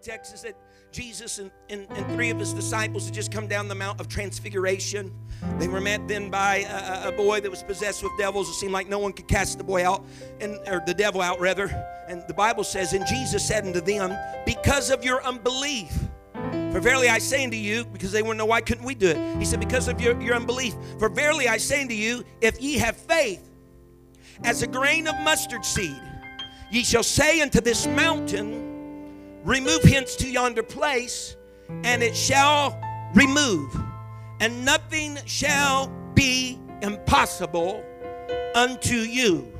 Context is that Jesus and, and, and, three of his disciples had just come down the Mount of Transfiguration. They were met then by a, a, boy that was possessed with devils. It seemed like no one could cast the boy out, and, or the devil out, rather. And the Bible says, And Jesus said unto them, Because of your unbelief, for verily I say unto you, because they to know why couldn't we do it? He said, Because of your, your unbelief. For verily I say unto you, if ye have faith as a grain of mustard seed, ye shall say unto this mountain, Remove hence to yonder place, and it shall remove, and nothing shall be impossible unto you.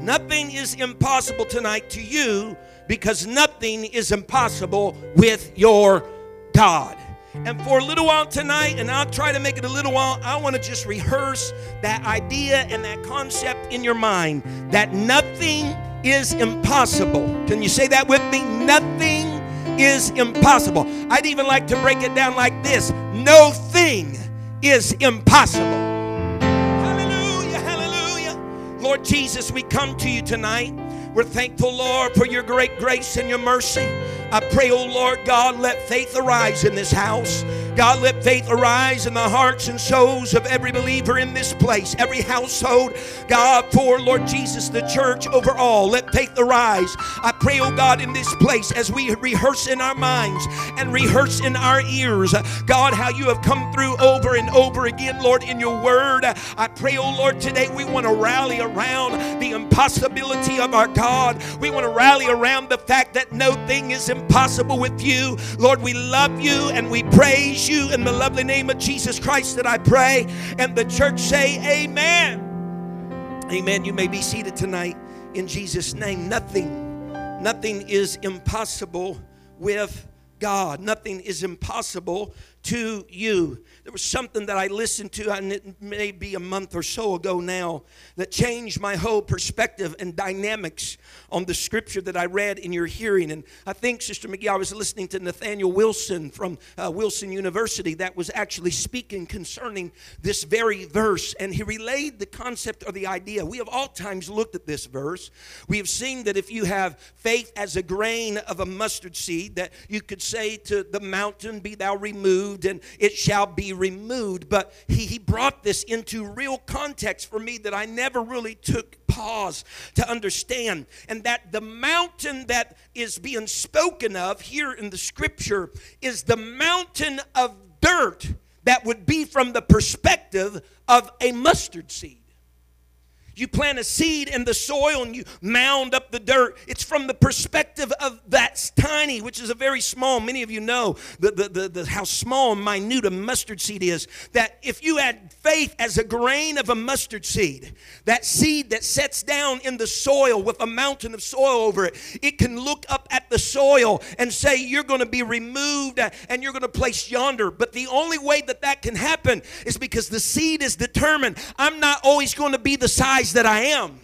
Nothing is impossible tonight to you because nothing is impossible with your God. And for a little while tonight, and I'll try to make it a little while, I want to just rehearse that idea and that concept in your mind that nothing is impossible. Can you say that with me? Nothing is impossible. I'd even like to break it down like this no thing is impossible. Hallelujah, hallelujah. Lord Jesus, we come to you tonight. We're thankful, Lord, for your great grace and your mercy. I pray, oh Lord God, let faith arise in this house. God, let faith arise in the hearts and souls of every believer in this place, every household. God, for Lord Jesus, the church overall, let faith arise. I pray, oh God, in this place as we rehearse in our minds and rehearse in our ears, God, how you have come through over and over again, Lord, in your word. I pray, oh Lord, today we want to rally around the impossibility of our God. We want to rally around the fact that no thing is impossible with you. Lord, we love you and we praise you in the lovely name of Jesus Christ that I pray. And the church say, Amen. Amen. You may be seated tonight in Jesus' name. Nothing, nothing is impossible with God. Nothing is impossible to you. There was something that I listened to, and it may be a month or so ago now, that changed my whole perspective and dynamics on the scripture that I read in your hearing. And I think, Sister McGee, I was listening to Nathaniel Wilson from uh, Wilson University that was actually speaking concerning this very verse. And he relayed the concept or the idea. We have all times looked at this verse. We have seen that if you have faith as a grain of a mustard seed, that you could say to the mountain, Be thou removed, and it shall be removed. But he, he brought this into real context for me that I never really took pause to understand. And that the mountain that is being spoken of here in the scripture is the mountain of dirt that would be from the perspective of a mustard seed. You plant a seed in the soil and you mound up the dirt. It's from the perspective of that tiny, which is a very small. Many of you know the, the, the, the, how small and minute a mustard seed is. That if you had faith as a grain of a mustard seed, that seed that sets down in the soil with a mountain of soil over it, it can look up at the soil and say, You're going to be removed uh, and you're going to place yonder. But the only way that that can happen is because the seed is determined. I'm not always going to be the size that I am.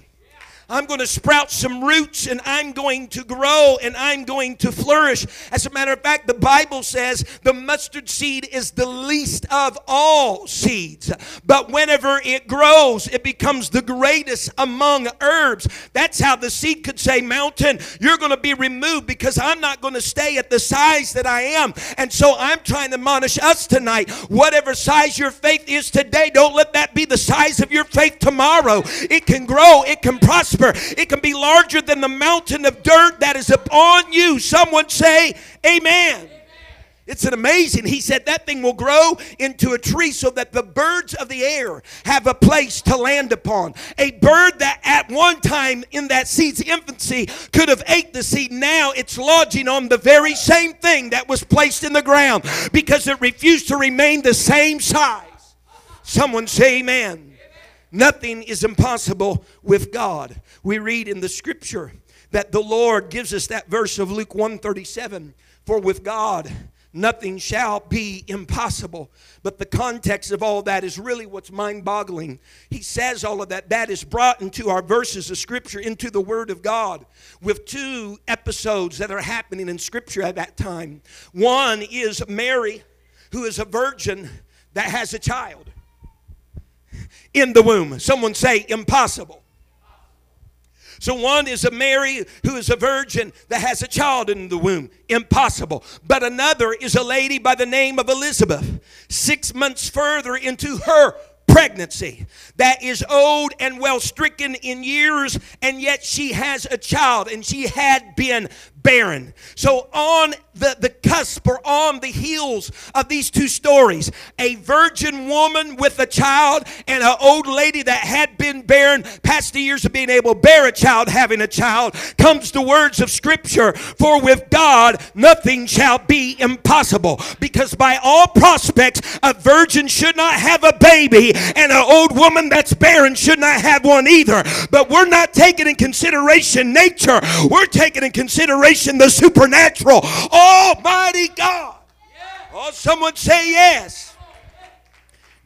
I'm going to sprout some roots and I'm going to grow and I'm going to flourish. As a matter of fact, the Bible says the mustard seed is the least of all seeds. But whenever it grows, it becomes the greatest among herbs. That's how the seed could say, Mountain, you're going to be removed because I'm not going to stay at the size that I am. And so I'm trying to admonish us tonight. Whatever size your faith is today, don't let that be the size of your faith tomorrow. It can grow, it can prosper It can be larger than the mountain of dirt that is upon you. Someone say, Amen. It's an amazing. He said that thing will grow into a tree so that the birds of the air have a place to land upon. A bird that at one time in that seed's infancy could have ate the seed. Now it's lodging on the very same thing that was placed in the ground because it refused to remain the same size. Someone say amen. Nothing is impossible with God. We read in the scripture that the Lord gives us that verse of Luke 137 for with God nothing shall be impossible. But the context of all that is really what's mind boggling. He says all of that. That is brought into our verses of Scripture, into the Word of God, with two episodes that are happening in Scripture at that time. One is Mary, who is a virgin that has a child in the womb. Someone say, impossible. So one is a Mary who is a virgin that has a child in the womb. Impossible. But another is a lady by the name of Elizabeth. Six months further into her pregnancy that is old and well stricken in years, and yet she has a child, and she had been barren. So, on the, the cusp or on the heels of these two stories, a virgin woman with a child and an old lady that had been barren, past the years of being able to bear a child, having a child, comes the words of Scripture For with God nothing shall be impossible. Because by all prospects, a virgin should not have a baby, and an old woman that's barren should not have one either. But we're not taking in consideration nature, we're taking in consideration the supernatural. Almighty God. Oh, someone say yes.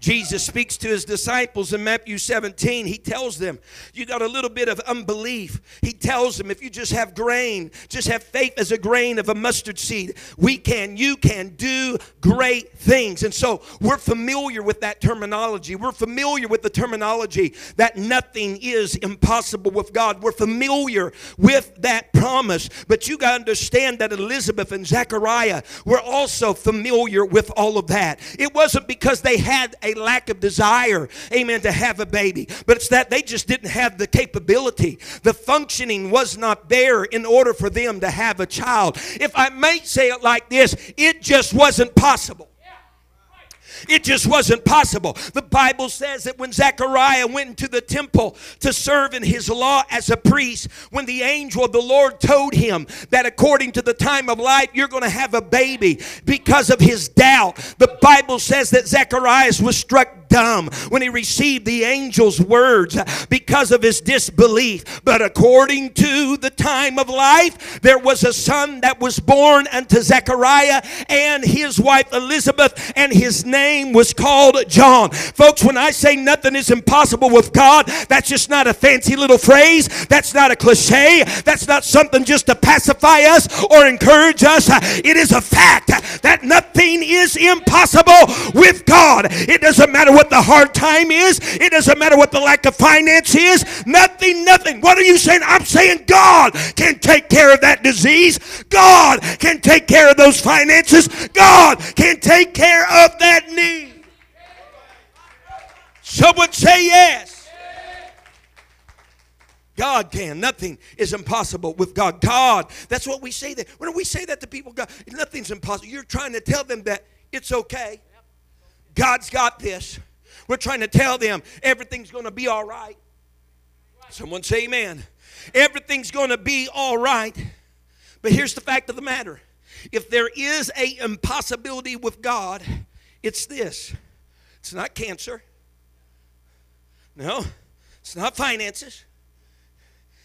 Jesus speaks to his disciples in Matthew 17. He tells them, You got a little bit of unbelief. He tells them, If you just have grain, just have faith as a grain of a mustard seed, we can, you can do great things. And so we're familiar with that terminology. We're familiar with the terminology that nothing is impossible with God. We're familiar with that promise. But you got to understand that Elizabeth and Zechariah were also familiar with all of that. It wasn't because they had a lack of desire, amen, to have a baby, but it's that they just didn't have the capability. The functioning was not there in order for them to have a child. If I may say it like this, it just wasn't possible. It just wasn't possible. The Bible says that when Zechariah went into the temple to serve in his law as a priest, when the angel of the Lord told him that according to the time of life, you're going to have a baby because of his doubt, the Bible says that Zacharias was struck dumb when he received the angel's words because of his disbelief. But according to the time of life, there was a son that was born unto Zechariah and his wife Elizabeth, and his name was called John. Folks, when I say nothing is impossible with God, that's just not a fancy little phrase. That's not a cliche. That's not something just to pacify us or encourage us. It is a fact that nothing is impossible with God. It doesn't matter what the hard time is. It doesn't matter what the lack of finance is. Nothing, nothing. What are you saying? I'm saying God can take care of that disease. God can take care of those finances. God can take care of that need. Someone say yes. God can. Nothing is impossible with God. God, that's what we say that. When we say that to people, God, nothing's impossible. You're trying to tell them that it's okay. God's got this. We're trying to tell them everything's going to be all right. Someone say amen. Everything's going to be all right. But here's the fact of the matter. If there is a impossibility with God, it's this. It's not cancer. No. It's not finances.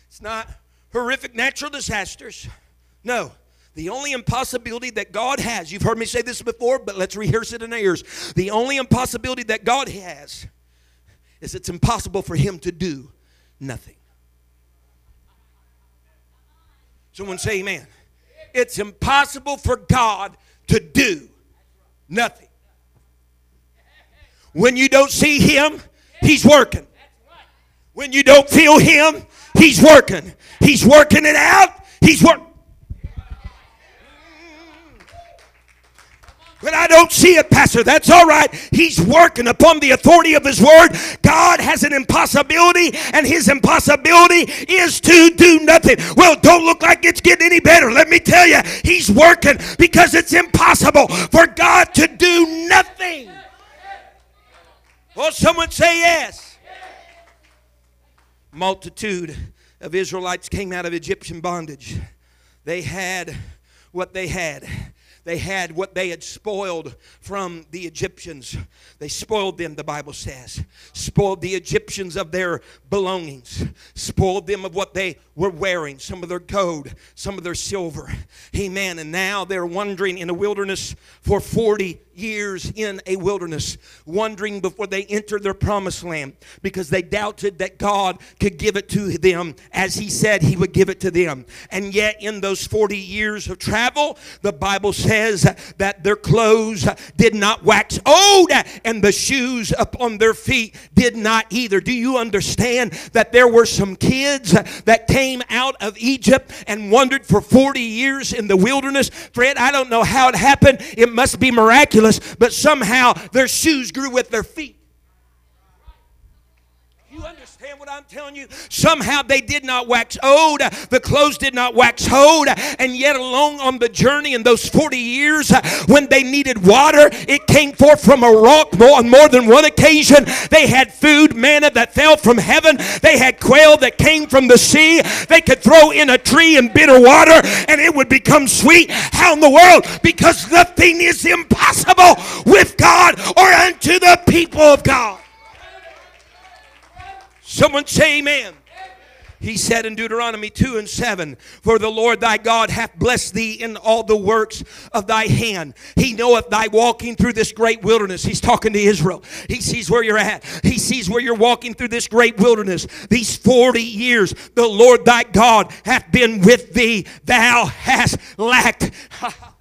It's not horrific natural disasters. No. The only impossibility that God has, you've heard me say this before, but let's rehearse it in our ears. The only impossibility that God has is it's impossible for Him to do nothing. Someone say amen. It's impossible for God to do nothing. When you don't see Him, He's working. When you don't feel Him, He's working. He's working it out. He's working. But I don't see it, Pastor. That's all right. He's working upon the authority of His Word. God has an impossibility, and His impossibility is to do nothing. Well, don't look like it's getting any better. Let me tell you, He's working because it's impossible for God to do nothing. Well, someone say yes. Multitude of Israelites came out of Egyptian bondage. They had what they had they had what they had spoiled from the Egyptians. They spoiled them, the Bible says. Spoiled the Egyptians of their belongings, spoiled them of what they were wearing, some of their gold, some of their silver. Amen. And now they're wandering in the wilderness for 40 years in a wilderness, wondering before they entered their promised land because they doubted that God could give it to them as He said He would give it to them. And yet, in those 40 years of travel, the Bible says that their clothes did not wax old and the shoes upon their feet did not either. Do you understand that there were some kids that came out of Egypt and wandered for 40 years in the wilderness? Fred, I don't know how it happened. It must be miraculous but somehow their shoes grew with their feet. Understand what I'm telling you? Somehow they did not wax old, the clothes did not wax old, and yet along on the journey in those 40 years when they needed water, it came forth from a rock more, on more than one occasion. They had food, manna that fell from heaven, they had quail that came from the sea. They could throw in a tree and bitter water and it would become sweet. How in the world? Because nothing is impossible with God or unto the people of God. Someone say amen. He said in Deuteronomy 2 and 7, For the Lord thy God hath blessed thee in all the works of thy hand. He knoweth thy walking through this great wilderness. He's talking to Israel. He sees where you're at. He sees where you're walking through this great wilderness. These 40 years, the Lord thy God hath been with thee. Thou hast lacked.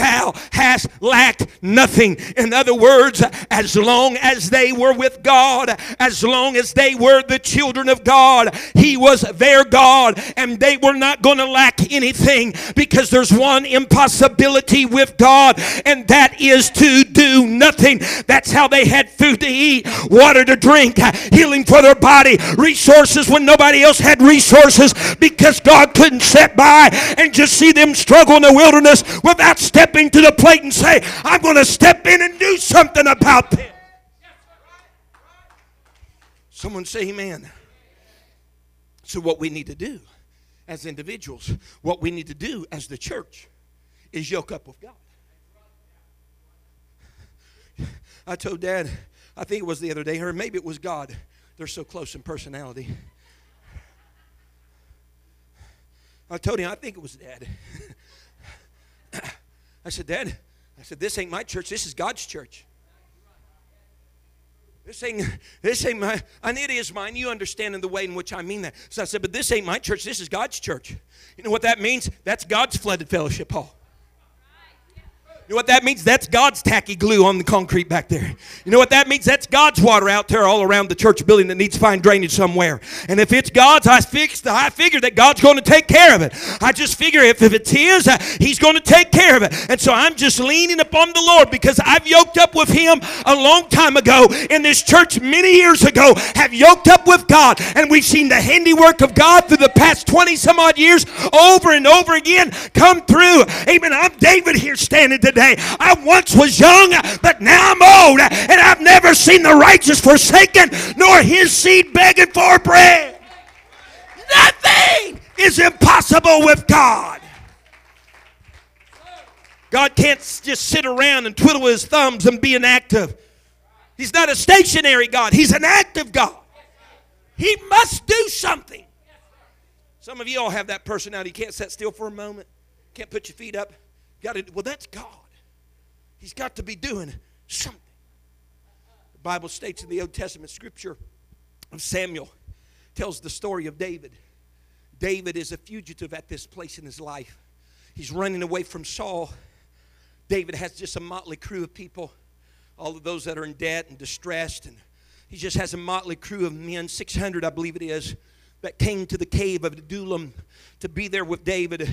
thou hast lacked nothing. In other words, as long as they were with God, as long as they were the children of God, He was their God, and they were not going to lack anything because there's one impossibility with God, and that is to do nothing. That's how they had food to eat, water to drink, healing for their body, resources when nobody else had resources because God couldn't sit by and just see them struggle in the wilderness without stepping to the plate and say, I'm going to step in and do something about this. Someone say amen. So, what we need to do as individuals, what we need to do as the church, is yoke up with God. I told Dad, I think it was the other day, or maybe it was God. They're so close in personality. I told him, I think it was Dad. I said, Dad, I said, this ain't my church, this is God's church. This ain't, this ain't my, and it is mine. You understand in the way in which I mean that. So I said, but this ain't my church, this is God's church. You know what that means? That's God's flooded fellowship hall. You know what that means? That's God's tacky glue on the concrete back there. You know what that means? That's God's water out there all around the church building that needs fine drainage somewhere. And if it's God's, I fixed. I figure that God's going to take care of it. I just figure if, if it's His, uh, He's going to take care of it. And so I'm just leaning upon the Lord because I've yoked up with Him a long time ago in this church many years ago. Have yoked up with God, and we've seen the handiwork of God through the past 20 some odd years over and over again come through. Amen. I'm David here standing today today. I once was young, but now I'm old, and I've never seen the righteous forsaken, nor his seed begging for bread. Nothing is impossible with God. God can't just sit around and twiddle his thumbs and be inactive. He's not a stationary God, He's an active God. He must do something. Some of you all have that personality. You can't sit still for a moment, can't put your feet up. Got to, well, that's God. He's got to be doing something. The Bible states in the Old Testament scripture of Samuel tells the story of David. David is a fugitive at this place in his life. He's running away from Saul. David has just a motley crew of people, all of those that are in debt and distressed. And he just has a motley crew of men, 600, I believe it is, that came to the cave of Adullam to be there with David.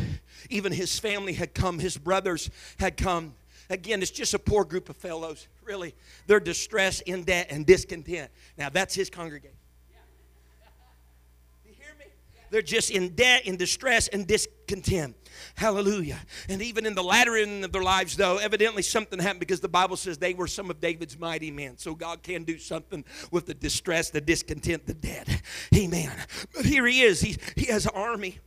Even his family had come, his brothers had come. Again, it's just a poor group of fellows, really. They're distressed, in debt, and discontent. Now, that's his congregation. You hear me? They're just in debt, in distress, and discontent. Hallelujah. And even in the latter end of their lives, though, evidently something happened because the Bible says they were some of David's mighty men. So God can do something with the distress, the discontent, the debt. Amen. But here he is. He, he has an army.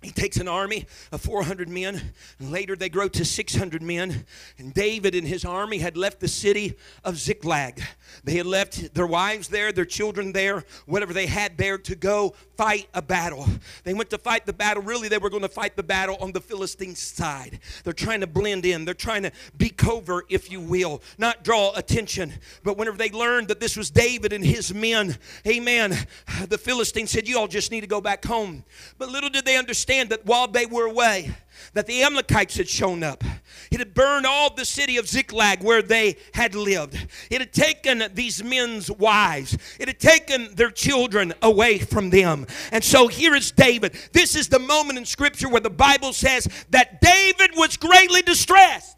He takes an army of 400 men and later they grow to 600 men. And david and his army had left the city of ziklag. They had left their wives there their children there whatever they had there to go fight a battle. They went to fight the battle. Really they were going to fight the battle on the philistine side. They're trying to blend in. They're trying to be covert if you will not draw attention. But whenever they learned that this was david and his men amen the philistines said you all just need to go back home. But little did they understand understand that while they were away, that the Amalekites had shown up. It had burned all the city of Ziklag where they had lived. It had taken these men's wives. It had taken their children away from them. And so here is David. This is the moment in Scripture where the Bible says that David was greatly distressed.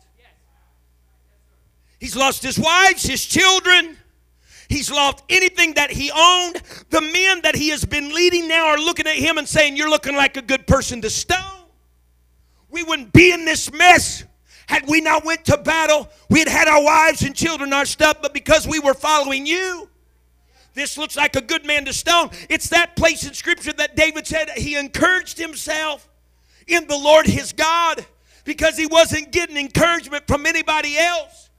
He's lost his wives, his children. He's lost anything that he owned. The men that he has been leading now are looking at him and saying, You're looking like a good person to stone. We wouldn't be in this mess had we not went to battle. We had had our wives and children, our stuff, but because we were following you, this looks like a good man to stone. It's that place in Scripture that David said he encouraged himself in the Lord his God because he wasn't getting encouragement from anybody else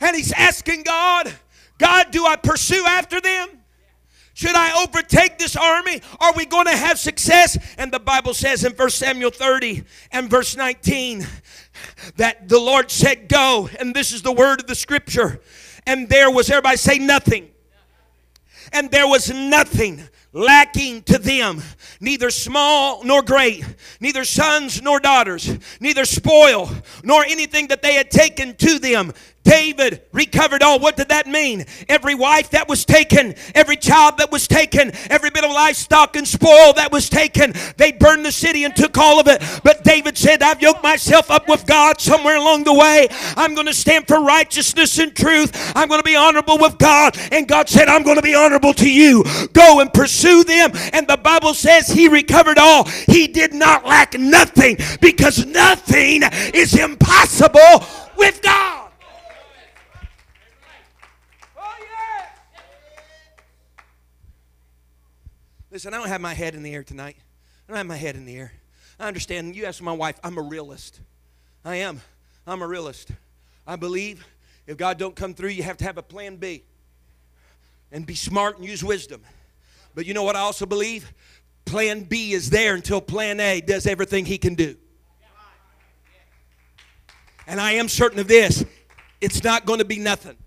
and he's asking God, God, do I pursue after them? Should I overtake this army? Are we going to have success? And the Bible says in 1 Samuel 30 and verse 19 that the Lord said, Go. And this is the word of the scripture. And there was, everybody say, nothing. And there was nothing lacking to them, neither small nor great, neither sons nor daughters, neither spoil nor anything that they had taken to them. David recovered all. What did that mean? Every wife that was taken, every child that was taken, every bit of livestock and spoil that was taken, they burned the city and took all of it. But David said, I've yoked myself up with God somewhere along the way. I'm going to stand for righteousness and truth. I'm going to be honorable with God. And God said, I'm going to be honorable to you. Go and pursue them. And the Bible says he recovered all. He did not lack nothing because nothing is impossible with God. Listen, I don't have my head in the air tonight. I don't have my head in the air. I understand. You ask my wife, I'm a realist. I am. I'm a realist. I believe if God don't come through, you have to have a plan B. And be smart and use wisdom. But you know what I also believe? Plan B is there until plan A does everything he can do. And I am certain of this it's not going to be nothing.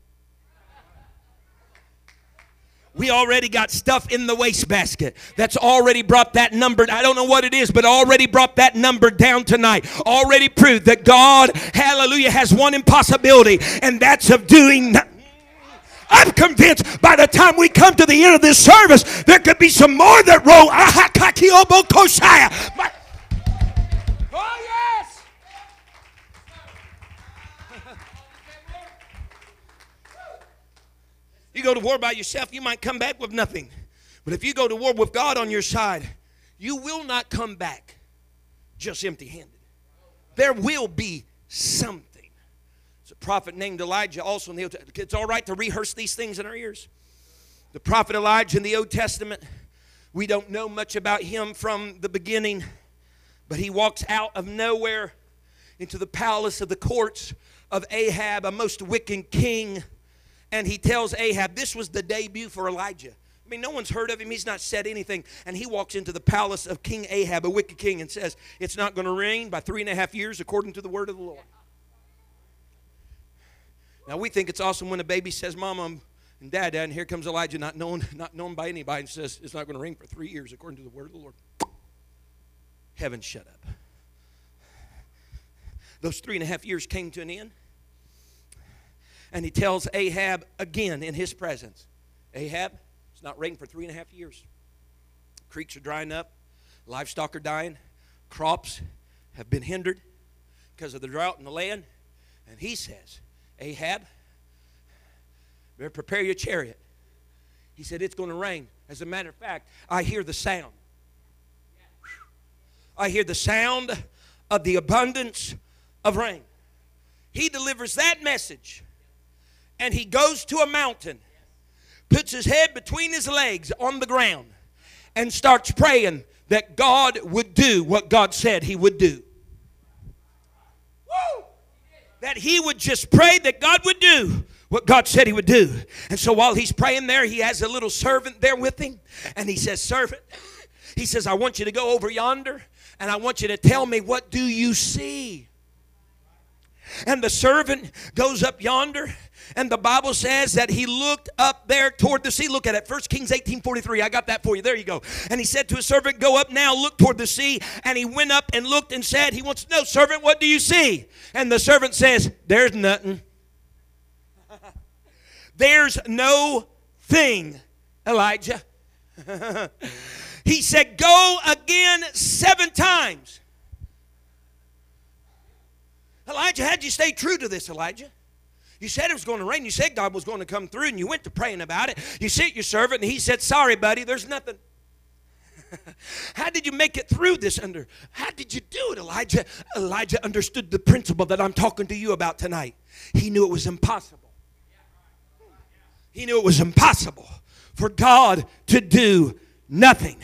We already got stuff in the wastebasket that's already brought that number. I don't know what it is, but already brought that number down tonight. Already proved that God, hallelujah, has one impossibility, and that's of doing I'm convinced by the time we come to the end of this service, there could be some more that roll. You go to war by yourself, you might come back with nothing. But if you go to war with God on your side, you will not come back just empty handed. There will be something. It's a prophet named Elijah also in the Old Testament. It's all right to rehearse these things in our ears. The prophet Elijah in the Old Testament, we don't know much about him from the beginning, but he walks out of nowhere into the palace of the courts of Ahab, a most wicked king and he tells Ahab, this was the debut for Elijah. I mean, no one's heard of him. He's not said anything. And he walks into the palace of King Ahab, a wicked king, and says, It's not going to rain by three and a half years according to the word of the Lord. Now, we think it's awesome when a baby says, Mama and Dad, Dad, and here comes Elijah, not known, not known by anybody, and says, It's not going to rain for three years according to the word of the Lord. Heaven shut up. Those three and a half years came to an end and he tells Ahab again in his presence Ahab, it's not raining for three and a half years. Creeks are drying up, livestock are dying, crops have been hindered because of the drought in the land. And he says, Ahab, better prepare your chariot. He said, It's going to rain. As a matter of fact, I hear the sound. I hear the sound of the abundance of rain. He delivers that message and he goes to a mountain, puts his head between his legs on the ground, and starts praying that God would do what God said He would do. Woo! That he would just pray that God would do what God said he would do. And so while he's praying there, he has a little servant there with him. And he says, Servant, he says, I want you to go over yonder and I want you to tell me what do you see? And the servant goes up yonder and the Bible says that he looked up there toward the sea. Look at it. 1 Kings 18 43. I got that for you. There you go. And he said to his servant, Go up now, look toward the sea. And he went up and looked and said, He wants to know, servant, what do you see? And the servant says, There's nothing. There's no thing, Elijah. he said, Go again seven times. Elijah, how'd you stay true to this, Elijah? You said it was going to rain. You said God was going to come through, and you went to praying about it. You sent your servant, and he said, Sorry, buddy, there's nothing. how did you make it through this under? How did you do it, Elijah? Elijah understood the principle that I'm talking to you about tonight. He knew it was impossible. He knew it was impossible for God to do nothing.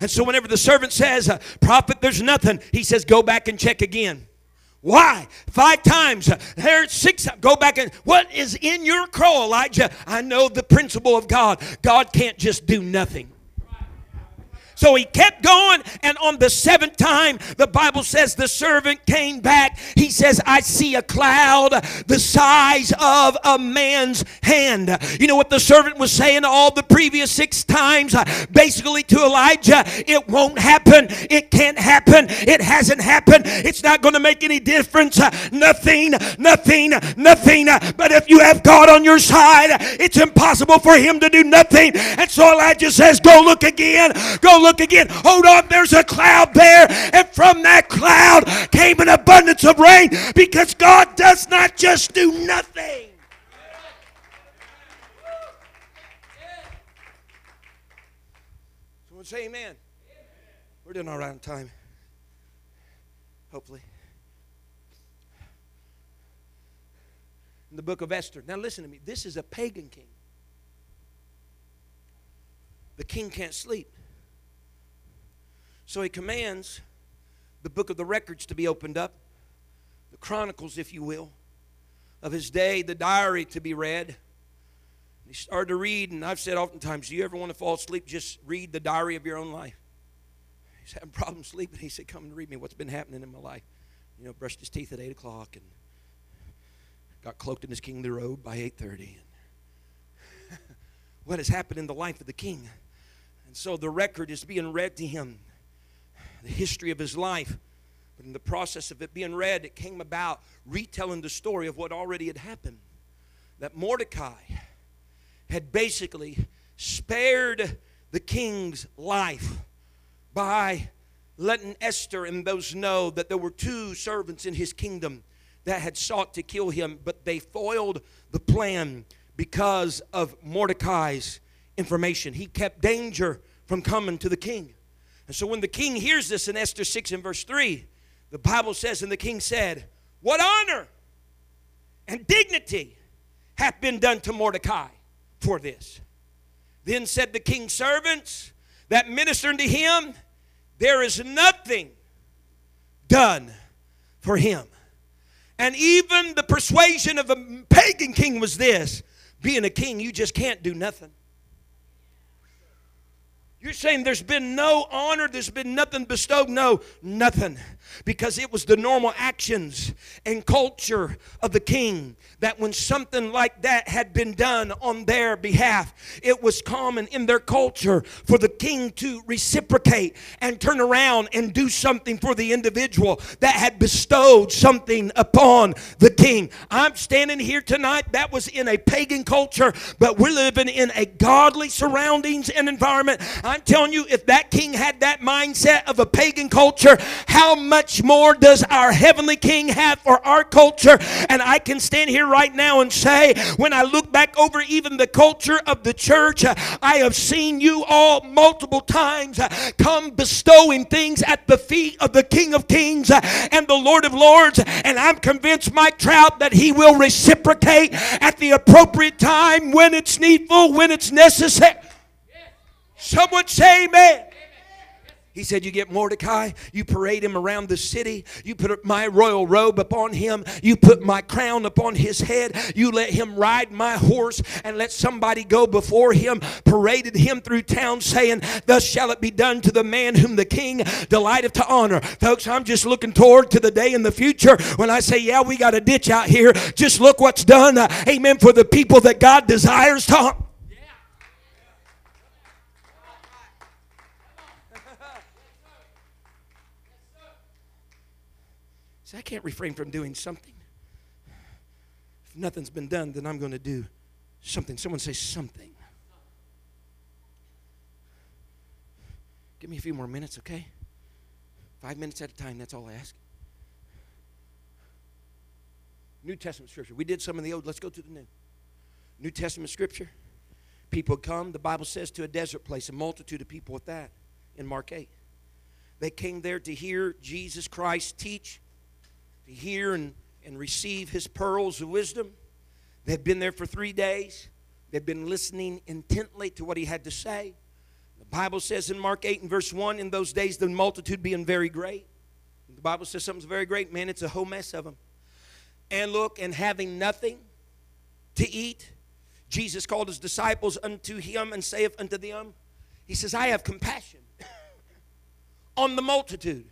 And so, whenever the servant says, uh, Prophet, there's nothing, he says, Go back and check again. Why? Five times. There's six. Go back and what is in your crow, Elijah? I know the principle of God. God can't just do nothing. So he kept going, and on the seventh time, the Bible says the servant came back. He says, I see a cloud the size of a man's hand. You know what the servant was saying all the previous six times? Uh, basically, to Elijah, it won't happen. It can't happen. It hasn't happened. It's not going to make any difference. Uh, nothing, nothing, nothing. Uh, but if you have God on your side, it's impossible for him to do nothing. And so Elijah says, Go look again. Go look again. Hold on, there's a cloud there. And from that cloud came an abundance of rain because God does not just do nothing. Say amen. We're doing all right on time. Hopefully. In the book of Esther. Now listen to me. This is a pagan king. The king can't sleep. So he commands the book of the records to be opened up, the chronicles, if you will, of his day, the diary to be read. he started to read, and I've said oftentimes, do you ever want to fall asleep? Just read the diary of your own life. He's having problems sleeping. He said, Come and read me what's been happening in my life. You know, brushed his teeth at 8 o'clock and got cloaked in his kingly robe by 8.30. what has happened in the life of the king? And so the record is being read to him the history of his life. But in the process of it being read, it came about retelling the story of what already had happened. That Mordecai had basically spared the king's life by letting Esther and those know that there were two servants in his kingdom that had sought to kill him, but they foiled the plan because of Mordecai's information. He kept danger from coming to the king. And so when the king hears this in Esther 6 and verse 3, the Bible says, And the king said, What honor and dignity hath been done to Mordecai for this? Then said the king's servants that ministered to him, There is nothing done for him. And even the persuasion of a pagan king was this being a king, you just can't do nothing. You're saying there's been no honor, there's been nothing bestowed? No, nothing. Because it was the normal actions and culture of the king that when something like that had been done on their behalf, it was common in their culture for the king to reciprocate and turn around and do something for the individual that had bestowed something upon the king. I'm standing here tonight, that was in a pagan culture, but we're living in a godly surroundings and environment. I'm telling you, if that king had that mindset of a pagan culture, how much more does our heavenly king have for our culture? And I can stand here right now and say, when I look back over even the culture of the church, uh, I have seen you all multiple times uh, come bestowing things at the feet of the King of Kings uh, and the Lord of Lords. And I'm convinced, Mike Trout, that he will reciprocate at the appropriate time when it's needful, when it's necessary. Someone say amen. He said, You get Mordecai, you parade him around the city, you put my royal robe upon him, you put my crown upon his head, you let him ride my horse, and let somebody go before him, paraded him through town, saying, Thus shall it be done to the man whom the king delighteth to honor. Folks, I'm just looking toward to the day in the future when I say, Yeah, we got a ditch out here. Just look what's done, uh, amen, for the people that God desires to See, I can't refrain from doing something. If nothing's been done, then I'm going to do something. Someone say something. Give me a few more minutes, okay? Five minutes at a time, that's all I ask. New Testament scripture. We did some of the old, let's go to the new. New Testament scripture. People come, the Bible says, to a desert place, a multitude of people with that in Mark 8. They came there to hear Jesus Christ teach to hear and, and receive his pearls of wisdom. They'd been there for three days. They'd been listening intently to what he had to say. The Bible says in Mark 8 and verse 1 in those days, the multitude being very great. The Bible says something's very great, man, it's a whole mess of them. And look, and having nothing to eat, Jesus called his disciples unto him and saith unto them, He says, I have compassion on the multitude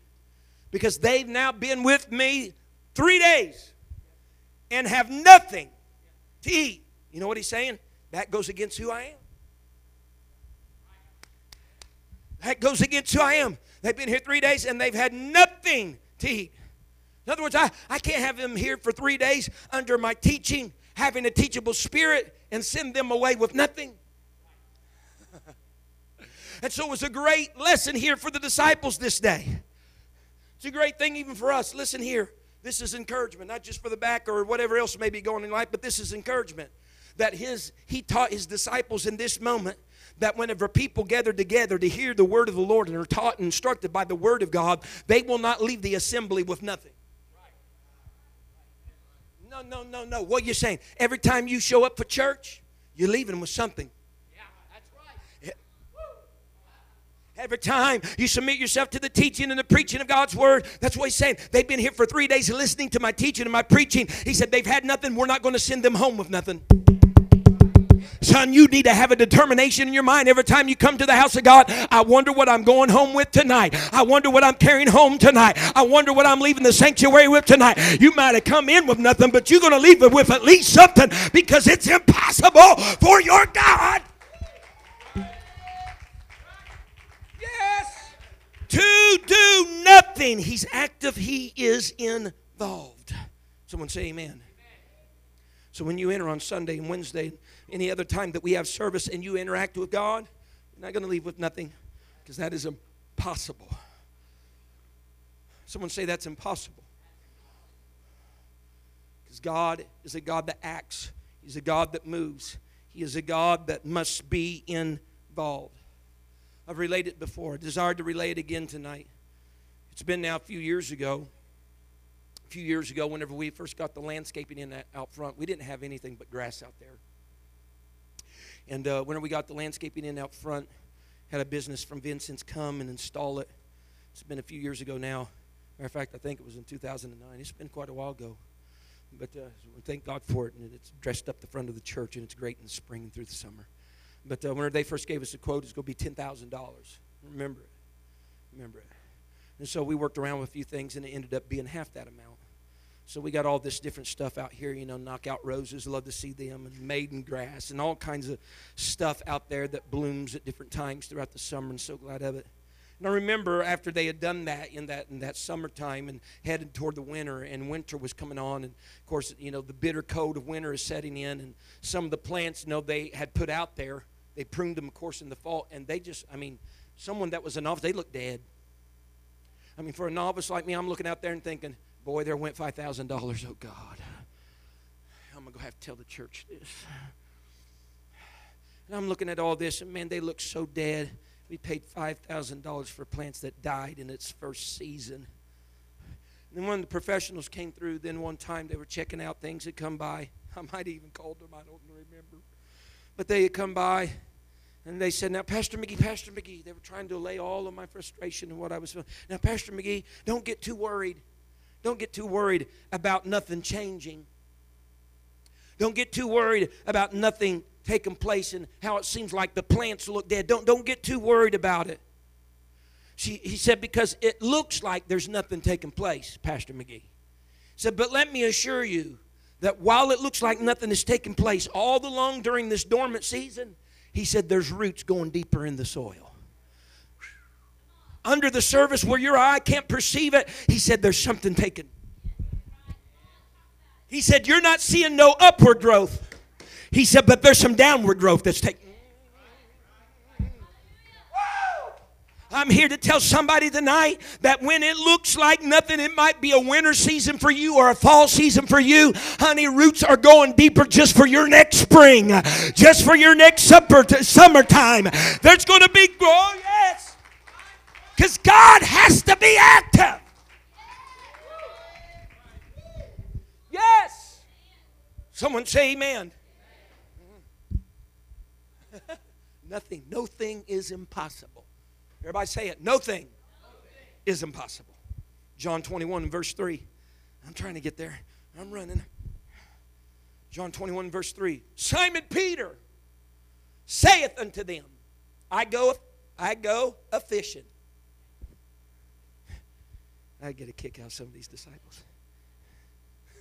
because they've now been with me three days and have nothing to eat. You know what he's saying? That goes against who I am. That goes against who I am. They've been here three days and they've had nothing to eat. In other words, I, I can't have them here for three days under my teaching, having a teachable spirit, and send them away with nothing. and so it was a great lesson here for the disciples this day. It's a great thing even for us. Listen here. This is encouragement, not just for the back or whatever else may be going in life, but this is encouragement. That his he taught his disciples in this moment that whenever people gather together to hear the word of the Lord and are taught and instructed by the word of God, they will not leave the assembly with nothing. No, no, no, no. What you're saying? Every time you show up for church, you're leaving with something. Every time you submit yourself to the teaching and the preaching of God's word, that's what he's saying. They've been here for three days listening to my teaching and my preaching. He said, They've had nothing. We're not going to send them home with nothing. Son, you need to have a determination in your mind every time you come to the house of God. I wonder what I'm going home with tonight. I wonder what I'm carrying home tonight. I wonder what I'm leaving the sanctuary with tonight. You might have come in with nothing, but you're going to leave it with at least something because it's impossible for your God to do nothing. He's active, he is involved. Someone say amen. So when you enter on Sunday and Wednesday, any other time that we have service and you interact with God, you're not going to leave with nothing because that is impossible. Someone say that's impossible. Because God is a God that acts, He's a God that moves, He is a God that must be involved. I've related before. I desired to relay it again tonight. It's been now a few years ago. A few years ago, whenever we first got the landscaping in that out front, we didn't have anything but grass out there. And uh, whenever we got the landscaping in out front, had a business from Vincent's come and install it. It's been a few years ago now. Matter of fact, I think it was in 2009. It's been quite a while ago. But uh, thank God for it. And it's dressed up the front of the church, and it's great in the spring and through the summer. But uh, whenever they first gave us a quote, it's going to be $10,000. Remember it. Remember it. And so we worked around with a few things, and it ended up being half that amount. So we got all this different stuff out here, you know, knockout roses, love to see them, and maiden grass, and all kinds of stuff out there that blooms at different times throughout the summer, and so glad of it. And I remember after they had done that in that in that summertime and headed toward the winter, and winter was coming on, and of course, you know, the bitter cold of winter is setting in, and some of the plants, you know, they had put out there they pruned them, of course, in the fall, and they just, I mean, someone that was a novice, they looked dead. I mean, for a novice like me, I'm looking out there and thinking, boy, there went $5,000. Oh, God. I'm going to have to tell the church this. And I'm looking at all this, and man, they look so dead. We paid $5,000 for plants that died in its first season. And then when the professionals came through, then one time they were checking out things that come by. I might even called them, I don't remember. But they had come by And they said, Now, Pastor McGee, Pastor McGee, they were trying to allay all of my frustration and what I was feeling. Now, Pastor McGee, don't get too worried. Don't get too worried about nothing changing. Don't get too worried about nothing taking place and how it seems like the plants look dead. Don't, don't get too worried about it. She, he said, Because it looks like there's nothing taking place, Pastor McGee. He said, But let me assure you that while it looks like nothing is taking place all along during this dormant season, he said, There's roots going deeper in the soil. Under the surface where your eye can't perceive it, he said, There's something taken. He said, You're not seeing no upward growth. He said, But there's some downward growth that's taking. I'm here to tell somebody tonight that when it looks like nothing, it might be a winter season for you or a fall season for you. Honey, roots are going deeper just for your next spring, just for your next supper to summertime. There's going to be, oh, yes. Because God has to be active. Yes. Someone say amen. Nothing, no thing is impossible. Everybody say it. No thing is impossible. John 21 verse 3. I'm trying to get there. I'm running. John 21 verse 3. Simon Peter saith unto them, I go I go a fishing. I get a kick out of some of these disciples.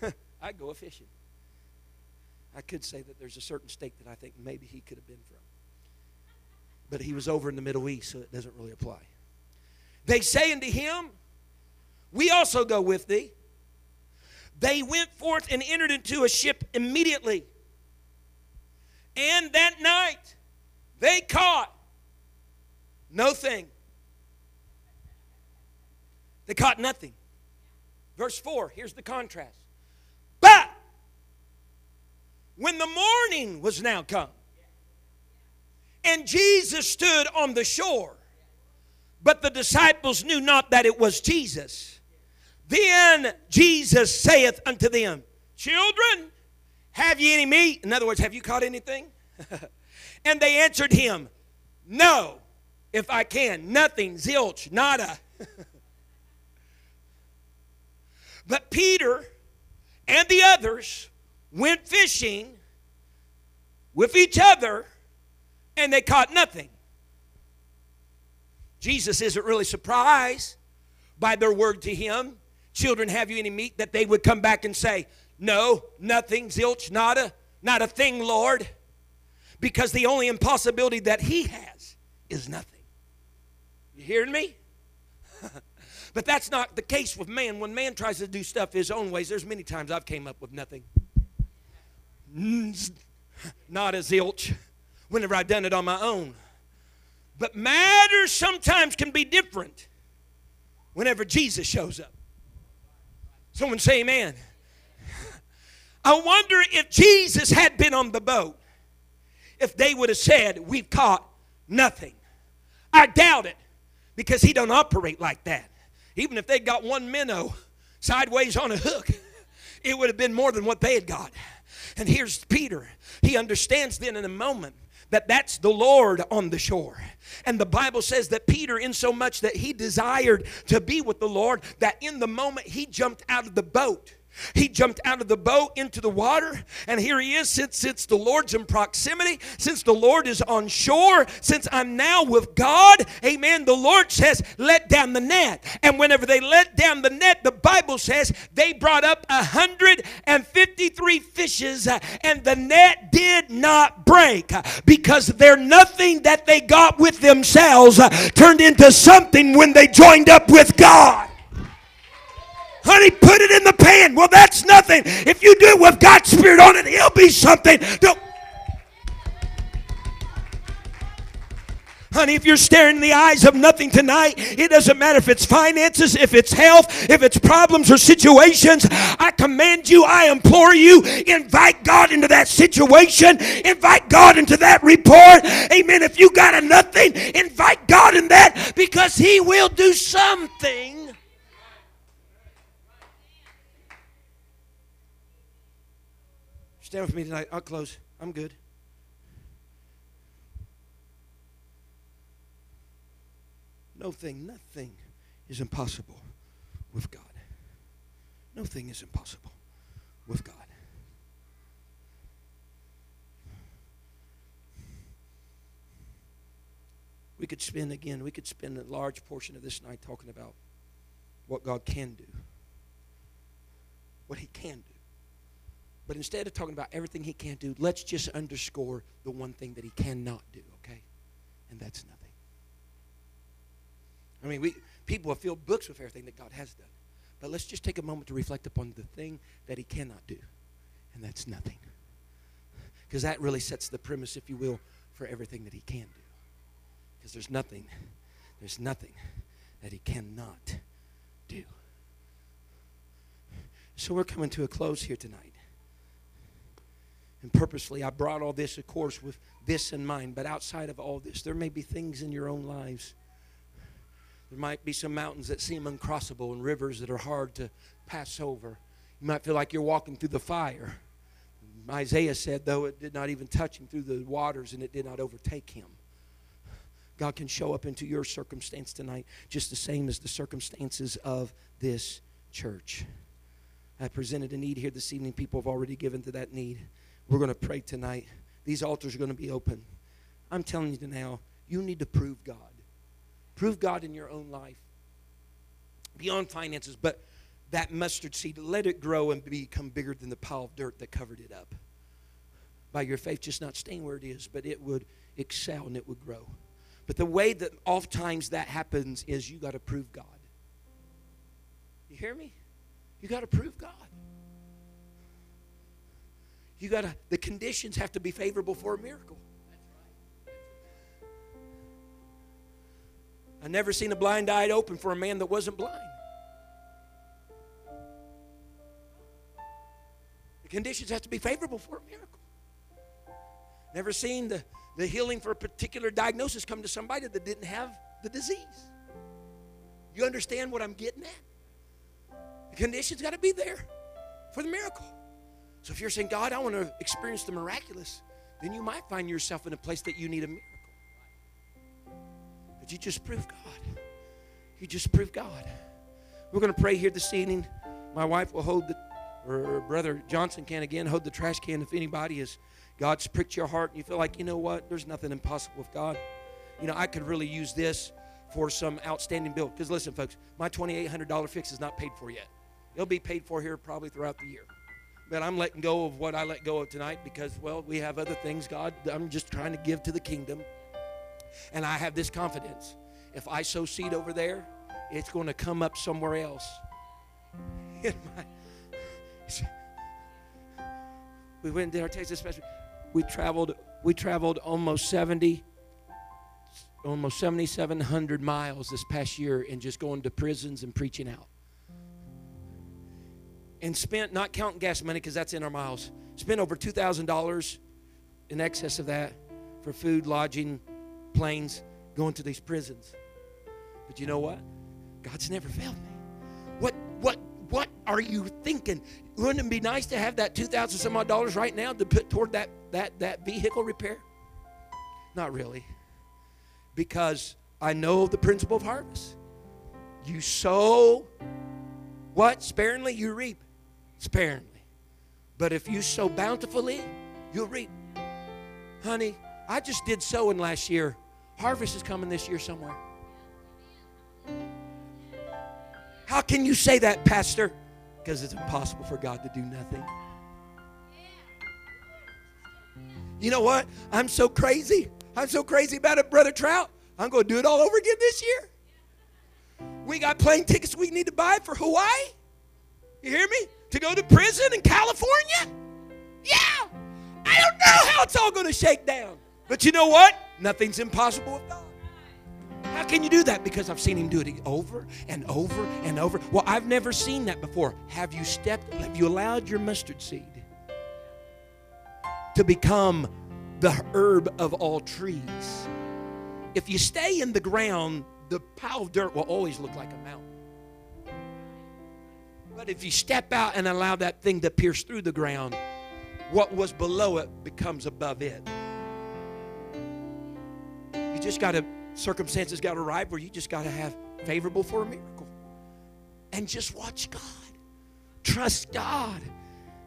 I go a fishing. I could say that there's a certain state that I think maybe he could have been from but he was over in the Middle East, so it doesn't really apply. They say unto him, We also go with thee. They went forth and entered into a ship immediately. And that night they caught no thing. They caught nothing. Verse 4, here's the contrast. But when the morning was now come, and Jesus stood on the shore, but the disciples knew not that it was Jesus. Then Jesus saith unto them, Children, have ye any meat? In other words, have you caught anything? and they answered him, No, if I can. Nothing, zilch, nada. but Peter and the others went fishing with each other and they caught nothing. Jesus isn't really surprised by their word to him. Children, have you any meat? That they would come back and say, No, nothing, zilch, nada, not a thing, Lord. Because the only impossibility that he has is nothing. You hearing me? but that's not the case with man. When man tries to do stuff his own ways, there's many times I've came up with nothing. Not a zilch whenever I've done it on my own. But matters sometimes can be different whenever Jesus shows up. Someone say amen. I wonder if Jesus had been on the boat, if they would have said, We've caught nothing. I doubt it because he don't operate like that. Even if they got one minnow sideways on a hook, it would have been more than what they had got. And here's Peter. He understands then in a moment that that's the Lord on the shore. And the Bible says that Peter, in so much that he desired to be with the Lord, that in the moment he jumped out of the boat he jumped out of the boat into the water, and here he is. Since, since the Lord's in proximity, since the Lord is on shore, since I'm now with God, amen. The Lord says, Let down the net. And whenever they let down the net, the Bible says they brought up 153 fishes, uh, and the net did not break because they're nothing that they got with themselves uh, turned into something when they joined up with God. Honey, put it in the pan. Well, that's nothing. If you do it with God's Spirit on it, He'll be something. Don't. Honey, if you're staring in the eyes of nothing tonight, it doesn't matter if it's finances, if it's health, if it's problems or situations. I command you, I implore you, invite God into that situation, invite God into that report. Amen. If you got a nothing, invite God in that because He will do something Stand with me tonight. I'll close. I'm good. No thing, nothing is impossible with God. No thing is impossible with God. We could spend again, we could spend a large portion of this night talking about what God can do, what He can do. But instead of talking about everything He can't do, let's just underscore the one thing that He cannot do, okay? And that's nothing. I mean, we people have filled books with everything that God has done. But let's just take a moment to reflect upon the thing that He cannot do, and that's nothing. Because that really sets the premise, if you will, for everything that He can do. Because there's nothing, there's nothing that He cannot do. So we're coming to a close here tonight. And purposely, I brought all this, of course, with this in mind. But outside of all this, there may be things in your own lives. There might be some mountains that seem uncrossable and rivers that are hard to pass over. You might feel like you're walking through the fire. Isaiah said, though it did not even touch him through the waters and it did not overtake him. God can show up into your circumstance tonight just the same as the circumstances of this church. I presented a need here this evening. People have already given to that need. We're going to pray tonight. These altars are going to be open. I'm telling you now, you need to prove God. Prove God in your own life. Beyond finances, but that mustard seed, let it grow and become bigger than the pile of dirt that covered it up. By your faith, just not staying where it is, but it would excel and it would grow. But the way that oftentimes that happens is you got to prove God. You hear me? You got to prove God. You got to, the conditions have to be favorable for a miracle. I never seen a blind eye open for a man that wasn't blind. The conditions have to be favorable for a miracle. Never seen the the healing for a particular diagnosis come to somebody that didn't have the disease. You understand what I'm getting at? The condition's got to be there for the miracle. So if you're saying, God, I want to experience the miraculous, then you might find yourself in a place that you need a miracle. But you just prove God. You just prove God. We're going to pray here this evening. My wife will hold the, or Brother Johnson can again hold the trash can if anybody is God's pricked your heart and you feel like, you know what, there's nothing impossible with God. You know, I could really use this for some outstanding bill. Because listen, folks, my $2,800 fix is not paid for yet. It'll be paid for here probably throughout the year. But I'm letting go of what I let go of tonight because, well, we have other things, God. I'm just trying to give to the kingdom. And I have this confidence. If I sow seed over there, it's going to come up somewhere else. My, we went and did our Texas special we traveled we traveled almost 70 almost 7700 miles this past year in just going to prisons and preaching out and spent not counting gas money because that's in our miles spent over $2000 in excess of that for food lodging planes going to these prisons but you know what god's never failed me what what what are you thinking wouldn't it be nice to have that 2000 some odd dollars right now to put toward that that, that vehicle repair? Not really. Because I know the principle of harvest. You sow what? Sparingly, you reap sparingly. But if you sow bountifully, you'll reap. Honey, I just did sowing last year. Harvest is coming this year somewhere. How can you say that, Pastor? Because it's impossible for God to do nothing. You know what? I'm so crazy. I'm so crazy about it, Brother Trout. I'm going to do it all over again this year. We got plane tickets we need to buy for Hawaii. You hear me? To go to prison in California? Yeah. I don't know how it's all going to shake down. But you know what? Nothing's impossible with God. How can you do that? Because I've seen him do it over and over and over. Well, I've never seen that before. Have you stepped, have you allowed your mustard seed to become the herb of all trees. If you stay in the ground, the pile of dirt will always look like a mountain. But if you step out and allow that thing to pierce through the ground, what was below it becomes above it. You just got to Circumstances got to arrive where you just got to have favorable for a miracle. And just watch God. Trust God.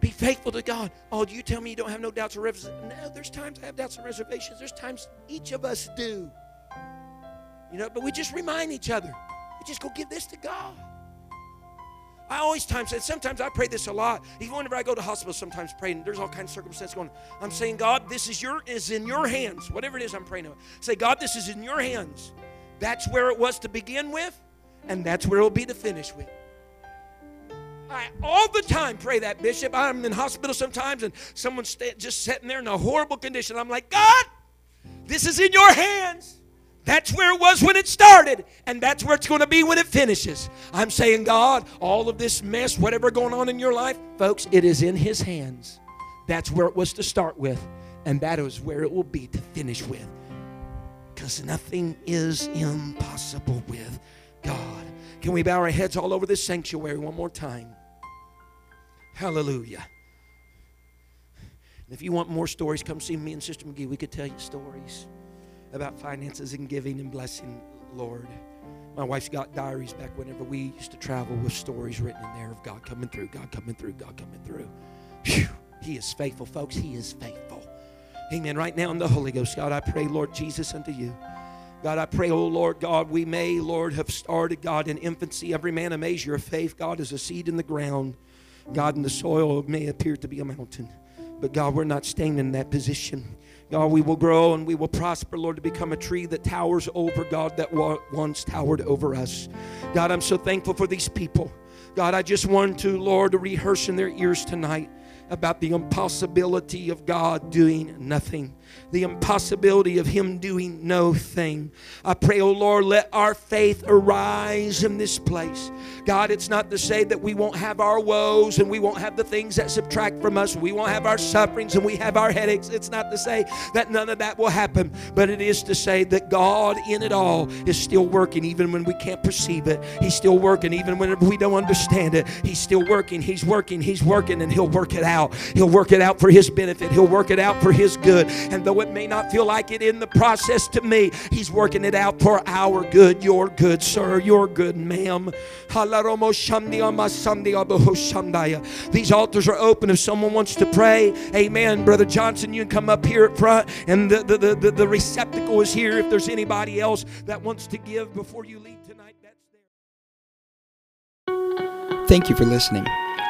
Be faithful to God. Oh, do you tell me you don't have no doubts or reservations? No, there's times I have doubts and reservations. There's times each of us do. You know, but we just remind each other. We just go give this to God. I always times and sometimes I pray this a lot. Even whenever I go to hospital, sometimes praying. There's all kinds of circumstances going. I'm saying, God, this is your is in your hands. Whatever it is I'm praying about. Say, God, this is in your hands. That's where it was to begin with, and that's where it'll be to finish with. I all the time pray that, Bishop. I'm in hospital sometimes, and someone's just sitting there in a horrible condition. I'm like, God, this is in your hands. That's where it was when it started, and that's where it's going to be when it finishes. I'm saying, God, all of this mess, whatever going on in your life, folks, it is in His hands. That's where it was to start with, and that is where it will be to finish with. Because nothing is impossible with God. Can we bow our heads all over this sanctuary one more time? Hallelujah. And if you want more stories, come see me and Sister McGee. We could tell you stories about finances and giving and blessing, Lord. My wife's got diaries back whenever we used to travel with stories written in there of God coming through, God coming through, God coming through. Whew. He is faithful, folks. He is faithful. Amen. Right now in the Holy Ghost, God, I pray, Lord Jesus, unto you. God, I pray, oh Lord God, we may, Lord, have started, God, in infancy. Every man a measure of faith, God, is a seed in the ground. God, in the soil may appear to be a mountain. But God, we're not staying in that position. God, we will grow and we will prosper, Lord, to become a tree that towers over, God, that once towered over us. God, I'm so thankful for these people. God, I just want to, Lord, rehearse in their ears tonight about the impossibility of God doing nothing the impossibility of him doing no thing. I pray, oh Lord, let our faith arise in this place. God, it's not to say that we won't have our woes and we won't have the things that subtract from us. We won't have our sufferings and we have our headaches. It's not to say that none of that will happen, but it is to say that God in it all is still working even when we can't perceive it. He's still working even when we don't understand it. He's still working. He's working. He's working and he'll work it out. He'll work it out for his benefit. He'll work it out for his good. And though it may not feel like it in the process to me, He's working it out for our good. Your good, sir. Your good, ma'am. These altars are open if someone wants to pray. Amen. Brother Johnson, you can come up here at front, and the, the, the, the receptacle is here if there's anybody else that wants to give before you leave tonight. That's there. Thank you for listening.